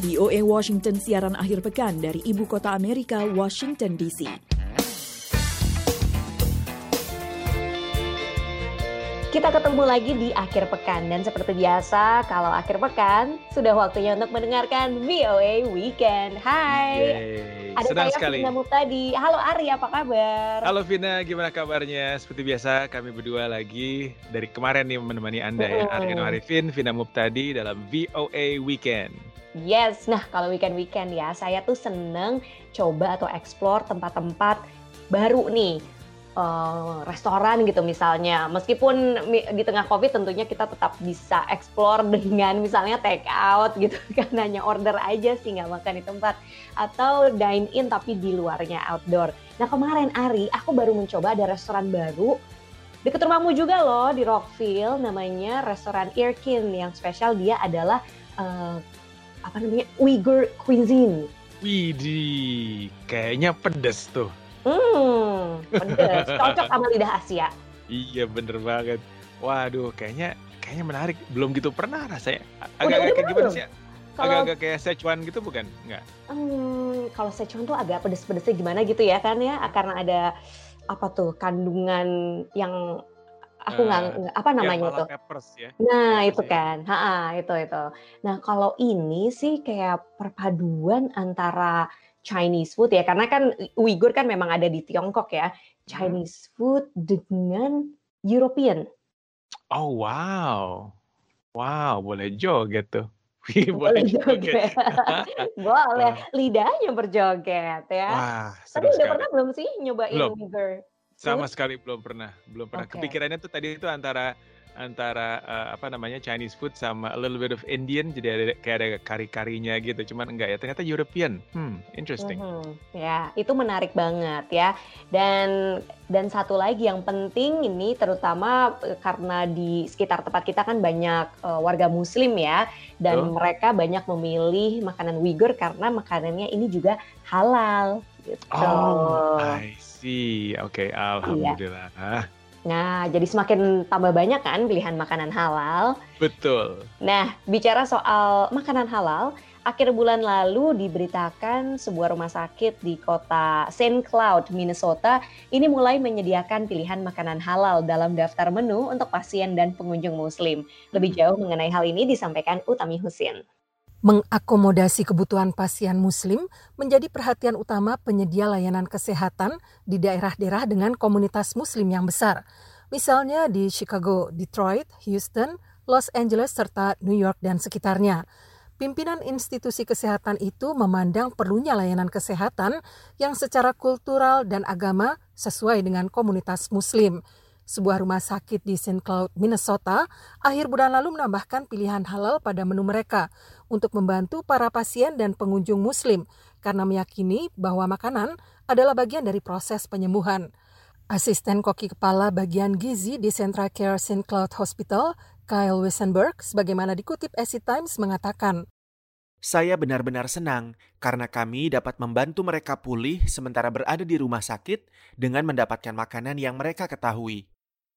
VOA Washington siaran akhir pekan dari ibu kota Amerika, Washington DC. Kita ketemu lagi di akhir pekan dan seperti biasa kalau akhir pekan sudah waktunya untuk mendengarkan VOA Weekend. Hai. Yeay, Ada senang saya sekali. Vina Mutadi. Halo Ari, apa kabar? Halo Vina, gimana kabarnya? Seperti biasa kami berdua lagi dari kemarin nih menemani Anda ya. Mm-mm. Aryan Arifin, Vina Muptadi dalam VOA Weekend. Yes, nah kalau weekend-weekend ya, saya tuh seneng coba atau explore tempat-tempat baru nih. Eh, restoran gitu misalnya. Meskipun di tengah Covid tentunya kita tetap bisa explore dengan misalnya take out gitu kan hanya order aja sih nggak makan di tempat atau dine in tapi di luarnya outdoor. Nah kemarin Ari, aku baru mencoba ada restoran baru deket rumahmu juga loh di Rockville namanya restoran Irkin yang spesial dia adalah eh, apa namanya Uyghur cuisine. Widih, kayaknya pedes tuh. Hmm, pedes, cocok sama lidah Asia. Iya bener banget. Waduh, kayaknya kayaknya menarik. Belum gitu pernah rasanya. Agak-agak kayak gimana sih? Kalau Agak-agak kayak Szechuan gitu bukan? Enggak. hmm, kalau Szechuan tuh agak pedes-pedesnya gimana gitu ya kan ya, karena ada apa tuh kandungan yang aku nggak nggak- apa namanya ya, tuh. malah peppers ya. Nah, Peppers itu ya. kan. Ha, itu itu. Nah, kalau ini sih kayak perpaduan antara Chinese food ya, karena kan Uyghur kan memang ada di Tiongkok ya. Hmm. Chinese food dengan European. Oh wow. Wow, boleh joget tuh. Boleh joget. Boleh. Lidahnya berjoget ya. Wah, Tapi udah pernah belum sih nyobain Belum. Uyghur Sama sekali belum pernah, belum pernah. Oke. Kepikirannya tuh tadi itu antara antara eh, apa namanya Chinese food sama a little bit of Indian, jadi ada kayak ada kari-karinya gitu. Cuman enggak ya, ternyata European. Hmm, interesting. Mhm, Ya, itu menarik banget ya. Dan dan satu lagi yang penting ini terutama eh, karena di sekitar tempat kita kan banyak eh, warga Muslim ya, dan Betul. mereka banyak memilih makanan Uyghur karena makanannya ini juga halal gitu. Oh, I see. Oke, Iya. alhamdulillah. Nah, jadi semakin tambah banyak kan pilihan makanan halal. Betul. Nah, bicara soal makanan halal, akhir bulan lalu diberitakan sebuah rumah sakit di kota St. Cloud, Minnesota, ini mulai menyediakan pilihan makanan halal dalam daftar menu untuk pasien dan pengunjung muslim. Lebih jauh mengenai hal ini disampaikan Utami Husin. Mengakomodasi kebutuhan pasien muslim menjadi perhatian utama penyedia layanan kesehatan di daerah-daerah dengan komunitas muslim yang besar. Misalnya di Chicago, Detroit, Houston, Los Angeles, serta New York dan sekitarnya. Pimpinan institusi kesehatan itu memandang perlunya layanan kesehatan yang secara kultural dan agama sesuai dengan komunitas muslim. Sebuah rumah sakit di St. Cloud, Minnesota, akhir bulan lalu menambahkan pilihan halal pada menu mereka untuk membantu para pasien dan pengunjung muslim karena meyakini bahwa makanan adalah bagian dari proses penyembuhan. Asisten koki kepala bagian gizi di Central Care St. Cloud Hospital, Kyle Wissenberg, sebagaimana dikutip SC Times mengatakan, Saya benar-benar senang karena kami dapat membantu mereka pulih sementara berada di rumah sakit dengan mendapatkan makanan yang mereka ketahui.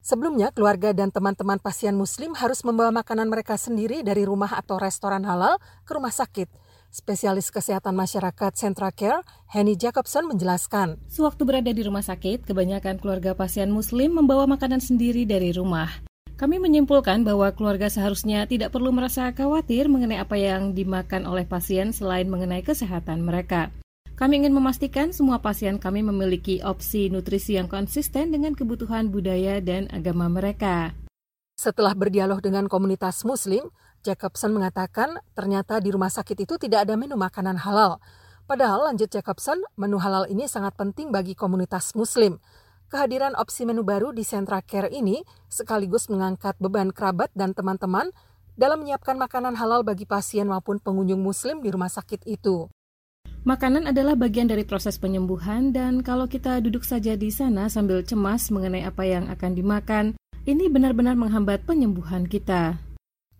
Sebelumnya, keluarga dan teman-teman pasien muslim harus membawa makanan mereka sendiri dari rumah atau restoran halal ke rumah sakit. Spesialis kesehatan masyarakat Central Care, Henny Jacobson menjelaskan. Sewaktu berada di rumah sakit, kebanyakan keluarga pasien muslim membawa makanan sendiri dari rumah. Kami menyimpulkan bahwa keluarga seharusnya tidak perlu merasa khawatir mengenai apa yang dimakan oleh pasien selain mengenai kesehatan mereka. Kami ingin memastikan semua pasien kami memiliki opsi nutrisi yang konsisten dengan kebutuhan budaya dan agama mereka. Setelah berdialog dengan komunitas muslim, Jacobson mengatakan ternyata di rumah sakit itu tidak ada menu makanan halal. Padahal lanjut Jacobson, menu halal ini sangat penting bagi komunitas muslim. Kehadiran opsi menu baru di Centra Care ini sekaligus mengangkat beban kerabat dan teman-teman dalam menyiapkan makanan halal bagi pasien maupun pengunjung muslim di rumah sakit itu. Makanan adalah bagian dari proses penyembuhan dan kalau kita duduk saja di sana sambil cemas mengenai apa yang akan dimakan, ini benar-benar menghambat penyembuhan kita.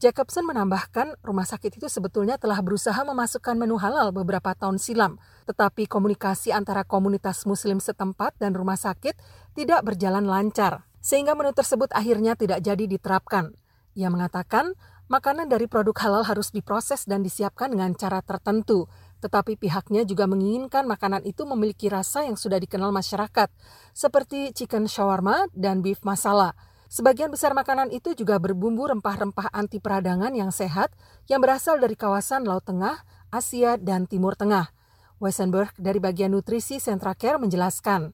Jacobson menambahkan, rumah sakit itu sebetulnya telah berusaha memasukkan menu halal beberapa tahun silam, tetapi komunikasi antara komunitas muslim setempat dan rumah sakit tidak berjalan lancar, sehingga menu tersebut akhirnya tidak jadi diterapkan. Ia mengatakan, Makanan dari produk halal harus diproses dan disiapkan dengan cara tertentu, tetapi pihaknya juga menginginkan makanan itu memiliki rasa yang sudah dikenal masyarakat, seperti chicken shawarma dan beef masala. Sebagian besar makanan itu juga berbumbu rempah-rempah anti peradangan yang sehat yang berasal dari kawasan Laut Tengah, Asia, dan Timur Tengah. Wesenberg dari bagian nutrisi Sentra Care menjelaskan.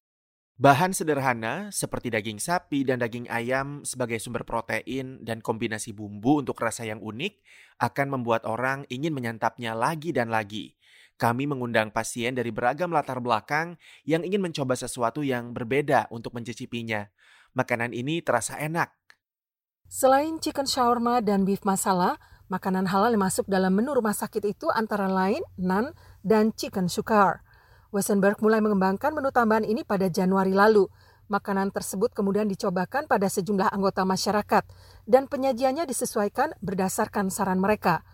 Bahan sederhana seperti daging sapi dan daging ayam sebagai sumber protein dan kombinasi bumbu untuk rasa yang unik akan membuat orang ingin menyantapnya lagi dan lagi. Kami mengundang pasien dari beragam latar belakang yang ingin mencoba sesuatu yang berbeda untuk mencicipinya. Makanan ini terasa enak. Selain chicken shawarma dan beef masala, makanan halal yang masuk dalam menu rumah sakit itu antara lain nan dan chicken sukar. Wesenberg mulai mengembangkan menu tambahan ini pada Januari lalu. Makanan tersebut kemudian dicobakan pada sejumlah anggota masyarakat dan penyajiannya disesuaikan berdasarkan saran mereka.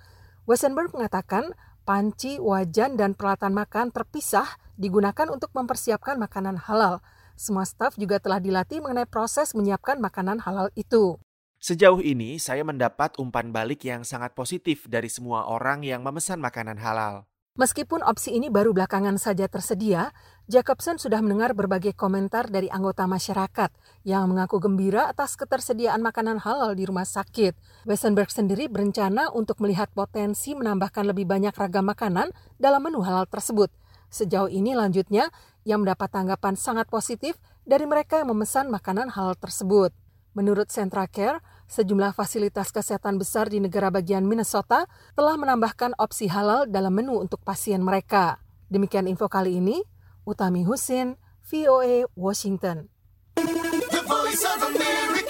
Wesenberg mengatakan panci, wajan, dan peralatan makan terpisah digunakan untuk mempersiapkan makanan halal. Semua staf juga telah dilatih mengenai proses menyiapkan makanan halal itu. Sejauh ini, saya mendapat umpan balik yang sangat positif dari semua orang yang memesan makanan halal. Meskipun opsi ini baru belakangan saja tersedia, Jacobson sudah mendengar berbagai komentar dari anggota masyarakat yang mengaku gembira atas ketersediaan makanan halal di rumah sakit. Wesenberg sendiri berencana untuk melihat potensi menambahkan lebih banyak ragam makanan dalam menu halal tersebut. Sejauh ini lanjutnya, ia mendapat tanggapan sangat positif dari mereka yang memesan makanan halal tersebut. Menurut Centra Care, sejumlah fasilitas kesehatan besar di negara bagian Minnesota telah menambahkan opsi halal dalam menu untuk pasien mereka. Demikian info kali ini, Utami Husin, VOA, Washington. The Voice of America.